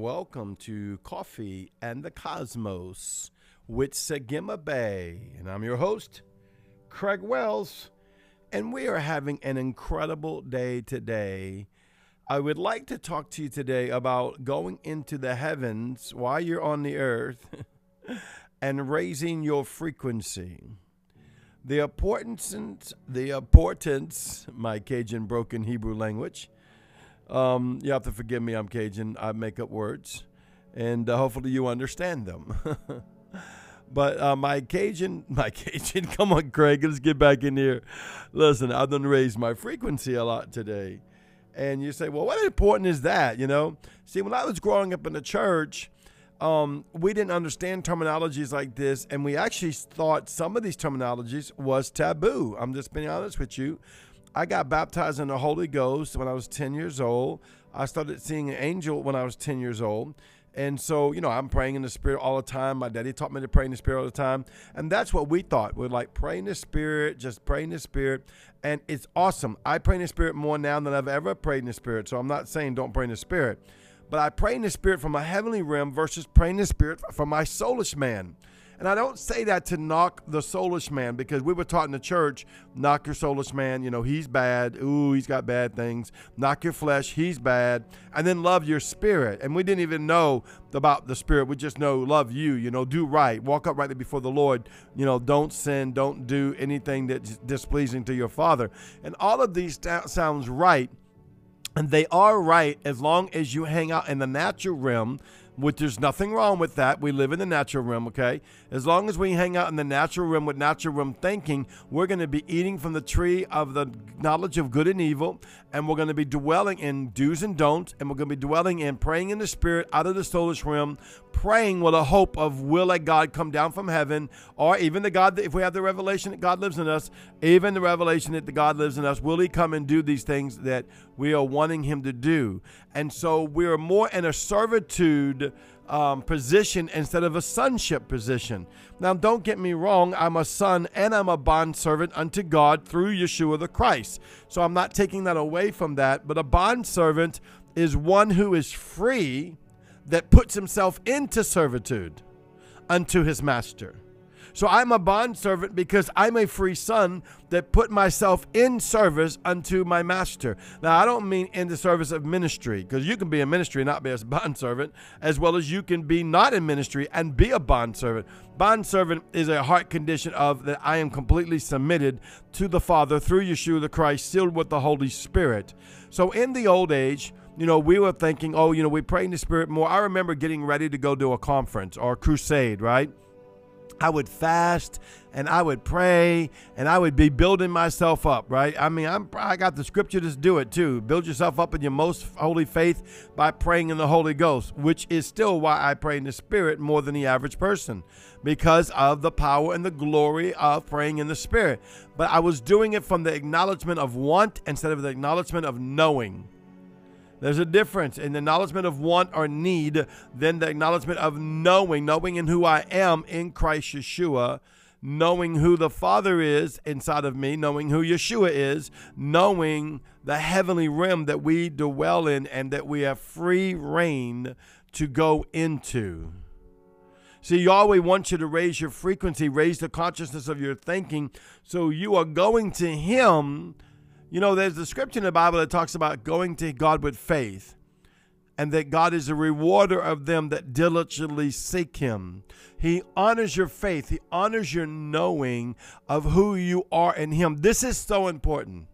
welcome to Coffee and the Cosmos with Sagima Bay. And I'm your host, Craig Wells, and we are having an incredible day today. I would like to talk to you today about going into the heavens while you're on the earth and raising your frequency. The importance, the importance, my Cajun broken Hebrew language, um, you have to forgive me, I'm Cajun. I make up words, and uh, hopefully you understand them. but uh, my Cajun, my Cajun, come on, Craig, let's get back in here. Listen, I've done raised my frequency a lot today. And you say, well, what important is that? You know, see, when I was growing up in the church, um, we didn't understand terminologies like this, and we actually thought some of these terminologies was taboo. I'm just being honest with you. I got baptized in the Holy Ghost when I was 10 years old. I started seeing an angel when I was 10 years old. And so, you know, I'm praying in the Spirit all the time. My daddy taught me to pray in the Spirit all the time. And that's what we thought. We're like, pray in the Spirit, just pray in the Spirit. And it's awesome. I pray in the Spirit more now than I've ever prayed in the Spirit. So I'm not saying don't pray in the Spirit. But I pray in the Spirit from a heavenly realm versus praying in the Spirit from my soulish man. And I don't say that to knock the soulish man because we were taught in the church, knock your soulish man, you know, he's bad. Ooh, he's got bad things. Knock your flesh, he's bad. And then love your spirit. And we didn't even know about the spirit. We just know love you, you know, do right, walk uprightly before the Lord, you know, don't sin, don't do anything that's displeasing to your father. And all of these sounds right. And they are right as long as you hang out in the natural realm which there's nothing wrong with that. We live in the natural realm, okay? As long as we hang out in the natural realm with natural realm thinking, we're going to be eating from the tree of the knowledge of good and evil, and we're going to be dwelling in do's and don'ts, and we're going to be dwelling in praying in the spirit out of the soulish realm, praying with a hope of will that God come down from heaven, or even the God that if we have the revelation that God lives in us, even the revelation that the God lives in us, will He come and do these things that we are wanting Him to do? And so we are more in a servitude um, position instead of a sonship position. Now, don't get me wrong, I'm a son and I'm a bond servant unto God through Yeshua the Christ. So I'm not taking that away from that, but a bond servant is one who is free that puts himself into servitude unto his master. So I'm a bondservant because I'm a free son that put myself in service unto my master. Now, I don't mean in the service of ministry, because you can be in ministry and not be a bondservant, as well as you can be not in ministry and be a bondservant. Bondservant is a heart condition of that I am completely submitted to the Father through Yeshua the Christ, sealed with the Holy Spirit. So in the old age, you know, we were thinking, oh, you know, we pray in the Spirit more. I remember getting ready to go to a conference or a crusade, right? I would fast and I would pray and I would be building myself up, right? I mean, I'm, I got the scripture to do it too. Build yourself up in your most holy faith by praying in the Holy Ghost, which is still why I pray in the Spirit more than the average person because of the power and the glory of praying in the Spirit. But I was doing it from the acknowledgement of want instead of the acknowledgement of knowing. There's a difference in the acknowledgement of want or need than the acknowledgement of knowing, knowing in who I am in Christ Yeshua, knowing who the Father is inside of me, knowing who Yeshua is, knowing the heavenly realm that we dwell in and that we have free reign to go into. See, Yahweh wants you to raise your frequency, raise the consciousness of your thinking, so you are going to Him you know, there's a scripture in the Bible that talks about going to God with faith and that God is a rewarder of them that diligently seek Him. He honors your faith, He honors your knowing of who you are in Him. This is so important.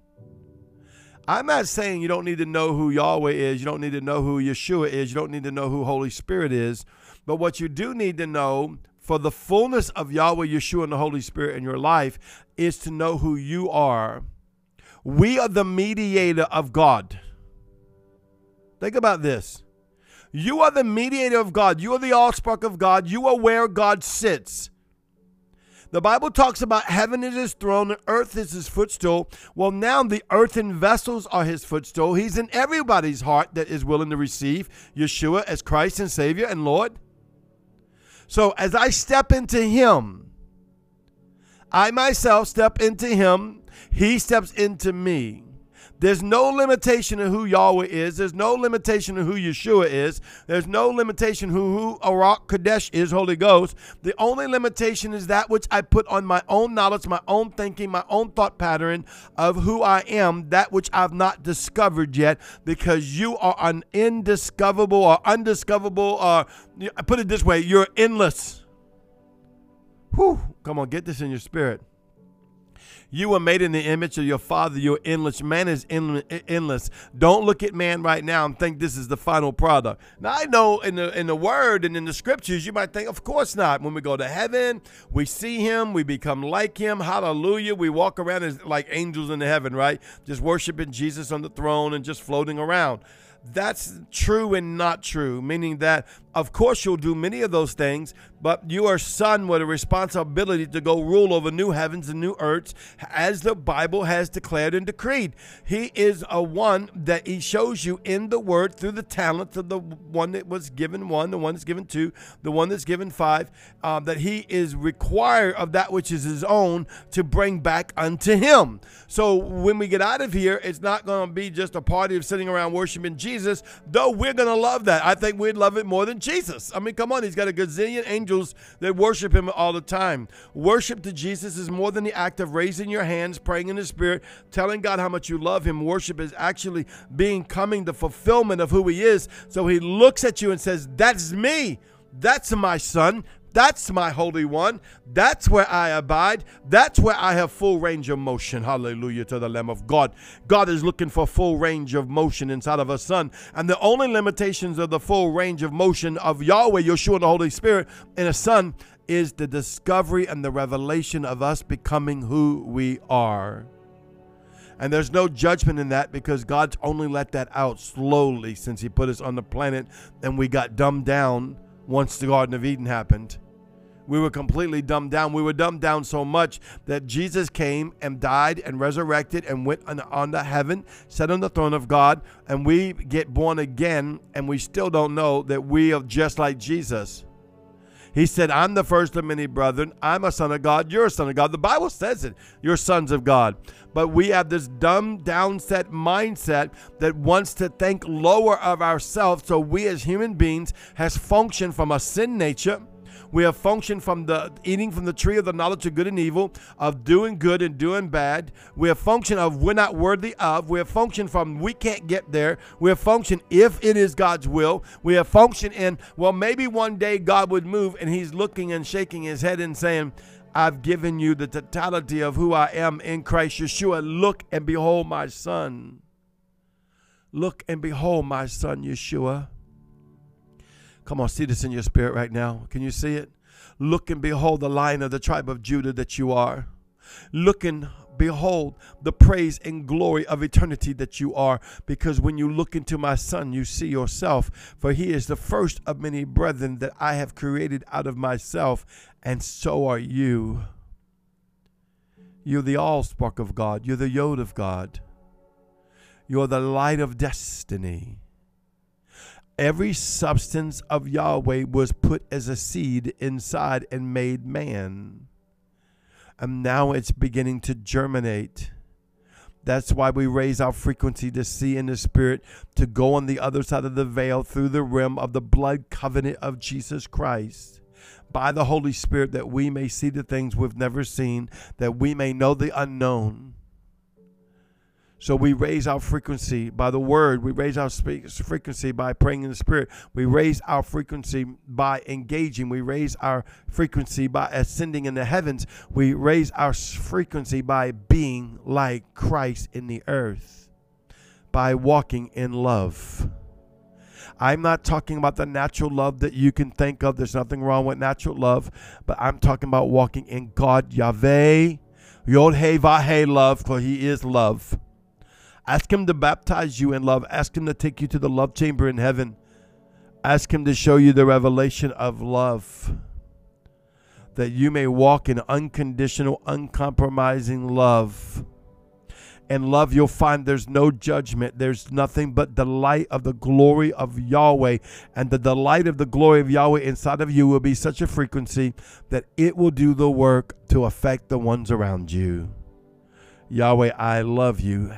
I'm not saying you don't need to know who Yahweh is, you don't need to know who Yeshua is, you don't need to know who Holy Spirit is, but what you do need to know for the fullness of Yahweh, Yeshua, and the Holy Spirit in your life is to know who you are we are the mediator of God. Think about this. You are the mediator of God. You are the offspring of God. You are where God sits. The Bible talks about heaven is his throne and earth is his footstool. Well, now the earthen vessels are his footstool. He's in everybody's heart that is willing to receive Yeshua as Christ and Savior and Lord. So as I step into him, I myself step into him he steps into me. There's no limitation of who Yahweh is. There's no limitation of who Yeshua is. There's no limitation who who Ruach HaKodesh is, Holy Ghost. The only limitation is that which I put on my own knowledge, my own thinking, my own thought pattern of who I am, that which I've not discovered yet, because you are an indiscoverable or undiscoverable, or I put it this way, you're endless. Whew, come on, get this in your spirit. You were made in the image of your Father. You're endless. Man is endless. Don't look at man right now and think this is the final product. Now I know in the in the Word and in the Scriptures, you might think, of course not. When we go to heaven, we see Him, we become like Him. Hallelujah. We walk around as like angels in the heaven, right? Just worshiping Jesus on the throne and just floating around that's true and not true, meaning that, of course, you'll do many of those things, but you are son with a responsibility to go rule over new heavens and new earths, as the Bible has declared and decreed. He is a one that he shows you in the word through the talents of the one that was given one, the one that's given two, the one that's given five, uh, that he is required of that which is his own to bring back unto him. So when we get out of here, it's not going to be just a party of sitting around worshiping Jesus Jesus, though we're going to love that. I think we'd love it more than Jesus. I mean, come on, he's got a gazillion angels that worship him all the time. Worship to Jesus is more than the act of raising your hands, praying in the Spirit, telling God how much you love him. Worship is actually being coming the fulfillment of who he is. So he looks at you and says, That's me. That's my son. That's my Holy One. That's where I abide. That's where I have full range of motion. Hallelujah to the Lamb of God. God is looking for full range of motion inside of a son. And the only limitations of the full range of motion of Yahweh, Yeshua, and the Holy Spirit in a son is the discovery and the revelation of us becoming who we are. And there's no judgment in that because God's only let that out slowly since He put us on the planet and we got dumbed down once the Garden of Eden happened. We were completely dumbed down. We were dumbed down so much that Jesus came and died and resurrected and went on, to heaven, sat on the throne of God, and we get born again, and we still don't know that we are just like Jesus. He said, I'm the first of many brethren. I'm a son of God. You're a son of God. The Bible says it. You're sons of God. But we have this dumb, downset mindset that wants to think lower of ourselves. So we as human beings has functioned from a sin nature we have functioned from the eating from the tree of the knowledge of good and evil, of doing good and doing bad. We have functioned of we're not worthy of. We have functioned from we can't get there. We have functioned if it is God's will. We have functioned in, well, maybe one day God would move and he's looking and shaking his head and saying, I've given you the totality of who I am in Christ Yeshua. Look and behold my son. Look and behold my son Yeshua. Come on, see this in your spirit right now. Can you see it? Look and behold the lion of the tribe of Judah that you are. Look and behold the praise and glory of eternity that you are. Because when you look into my son, you see yourself. For he is the first of many brethren that I have created out of myself, and so are you. You're the all spark of God. You're the yod of God. You're the light of destiny every substance of Yahweh was put as a seed inside and made man. And now it's beginning to germinate. That's why we raise our frequency to see in the Spirit, to go on the other side of the veil through the rim of the blood covenant of Jesus Christ. By the Holy Spirit, that we may see the things we've never seen, that we may know the unknown so we raise our frequency by the word. We raise our frequency by praying in the spirit. We raise our frequency by engaging. We raise our frequency by ascending in the heavens. We raise our frequency by being like Christ in the earth, by walking in love. I'm not talking about the natural love that you can think of. There's nothing wrong with natural love, but I'm talking about walking in God, Yahweh, Yod He Vahe love, for He is love. Ask Him to baptize you in love. Ask Him to take you to the love chamber in heaven. Ask Him to show you the revelation of love. That you may walk in unconditional, uncompromising love. And love, you'll find there's no judgment. There's nothing but the light of the glory of Yahweh. And the delight of the glory of Yahweh inside of you will be such a frequency that it will do the work to affect the ones around you. Yahweh, I love you.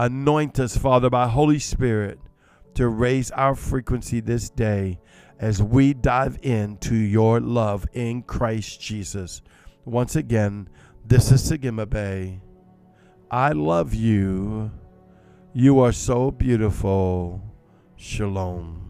Anoint us, Father, by Holy Spirit to raise our frequency this day as we dive into your love in Christ Jesus. Once again, this is Sagima Bay. I love you. You are so beautiful. Shalom.